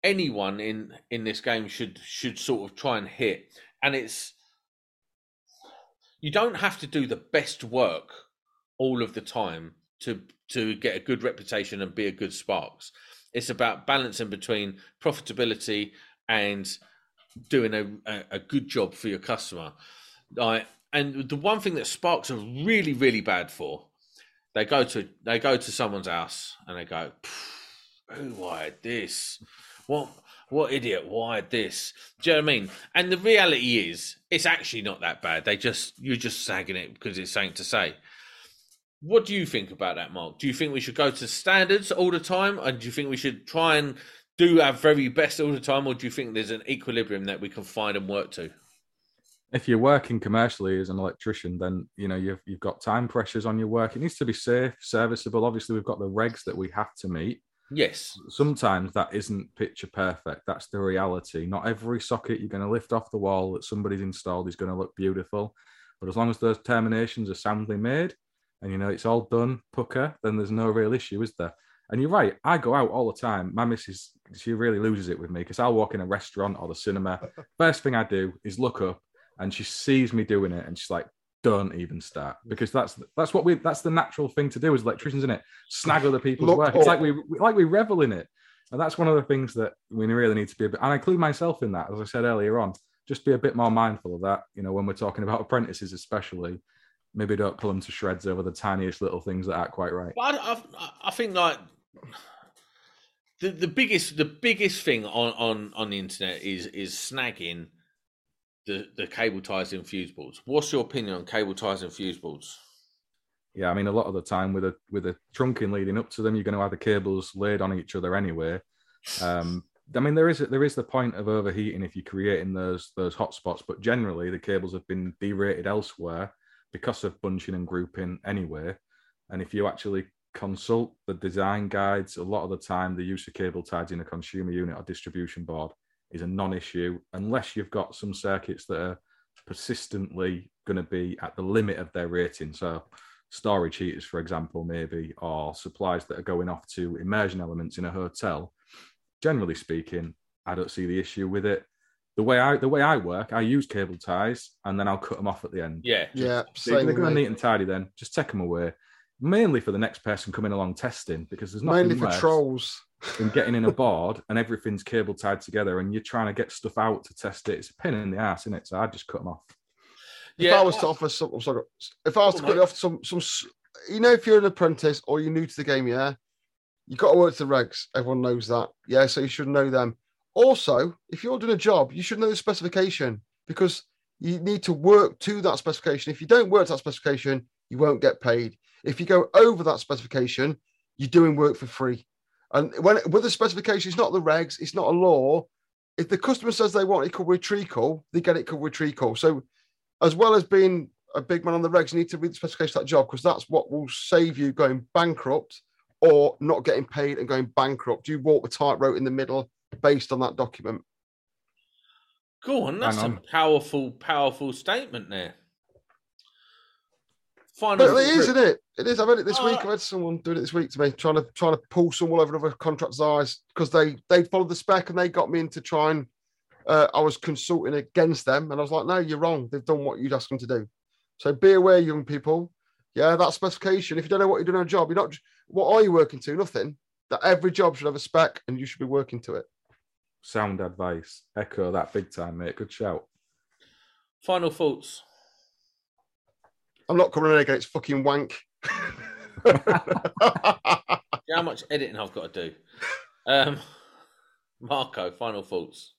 anyone in in this game should should sort of try and hit, and it's you don't have to do the best work all of the time to to get a good reputation and be a good sparks. It's about balancing between profitability and doing a, a, good job for your customer. Like, and the one thing that Sparks are really, really bad for, they go to they go to someone's house and they go, "Pff, "Who wired this? What what idiot wired this?" Do you know what I mean? And the reality is, it's actually not that bad. They just you're just sagging it because it's something to say. What do you think about that, Mark? Do you think we should go to standards all the time, and do you think we should try and do our very best all the time, or do you think there's an equilibrium that we can find and work to? If you're working commercially as an electrician, then you know you've you've got time pressures on your work. It needs to be safe, serviceable. Obviously, we've got the regs that we have to meet. Yes. Sometimes that isn't picture perfect. That's the reality. Not every socket you're going to lift off the wall that somebody's installed is going to look beautiful. But as long as those terminations are soundly made and you know it's all done, pucker, then there's no real issue, is there? And you're right. I go out all the time. My missus, she really loses it with me because I'll walk in a restaurant or the cinema. [laughs] First thing I do is look up, and she sees me doing it, and she's like, "Don't even start," because that's that's what we that's the natural thing to do as electricians, isn't it? Snag other people's Look work. It's like we like we revel in it, and that's one of the things that we really need to be. A bit, and I include myself in that, as I said earlier on. Just be a bit more mindful of that. You know, when we're talking about apprentices, especially, maybe don't pull them to shreds over the tiniest little things that aren't quite right. But I, I, I think like the the biggest the biggest thing on on on the internet is is snagging the the cable ties and fuse boards. What's your opinion on cable ties and fuse boards? Yeah, I mean, a lot of the time with a with a trunking leading up to them, you're going to have the cables laid on each other anyway. Um, I mean, there is there is the point of overheating if you're creating those those hot spots, but generally the cables have been derated elsewhere because of bunching and grouping anyway. And if you actually consult the design guides, a lot of the time the use of cable ties in a consumer unit or distribution board is a non-issue unless you've got some circuits that are persistently going to be at the limit of their rating. So storage heaters, for example, maybe, or supplies that are going off to immersion elements in a hotel. Generally speaking, I don't see the issue with it. The way I the way I work, I use cable ties and then I'll cut them off at the end. Yeah, Yeah, So they're with going me. neat and tidy, then just take them away. Mainly for the next person coming along testing, because there's nothing Mainly for worse trolls. than getting in a [laughs] board and everything's cable tied together, and you're trying to get stuff out to test it. It's a pin in the ass, isn't it? So I just cut them off. Yeah, If. I was to offer some, I'm sorry, if I was to Go off some, some, you know, if you're an apprentice or you're new to the game, yeah, you got to work to the regs. Everyone knows that, yeah. So you should know them. Also, if you're doing a job, you should know the specification because you need to work to that specification. If you don't work to that specification, you won't get paid. If you go over that specification, you're doing work for free. And when with the specification, it's not the regs, it's not a law. If the customer says they want it covered with treacle, they get it covered with treacle. So as well as being a big man on the regs, you need to read the specification of that job because that's what will save you going bankrupt or not getting paid and going bankrupt. Do You walk the tightrope in the middle based on that document. Go on, that's Hang a powerful, powerful statement there. Final. But it is, isn't it? It is. I've had it this Uh, week. I've had someone doing it this week to me, trying to trying to pull some wool over another contractor's eyes because they they followed the spec and they got me into trying. uh, I was consulting against them and I was like, no, you're wrong. They've done what you'd ask them to do. So be aware, young people. Yeah, that specification. If you don't know what you're doing on a job, you're not. What are you working to? Nothing. That every job should have a spec and you should be working to it. Sound advice. Echo that big time, mate. Good shout. Final thoughts. I'm not coming in again. It's fucking wank. [laughs] Yeah, how much editing I've got to do. Um, Marco, final thoughts.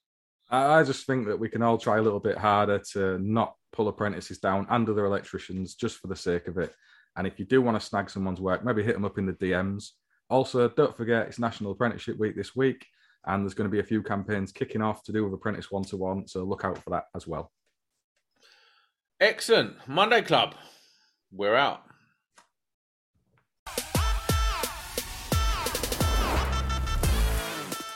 I I just think that we can all try a little bit harder to not pull apprentices down and other electricians just for the sake of it. And if you do want to snag someone's work, maybe hit them up in the DMs. Also, don't forget it's National Apprenticeship Week this week, and there's going to be a few campaigns kicking off to do with Apprentice One to One. So look out for that as well. Excellent. Monday Club. We're out.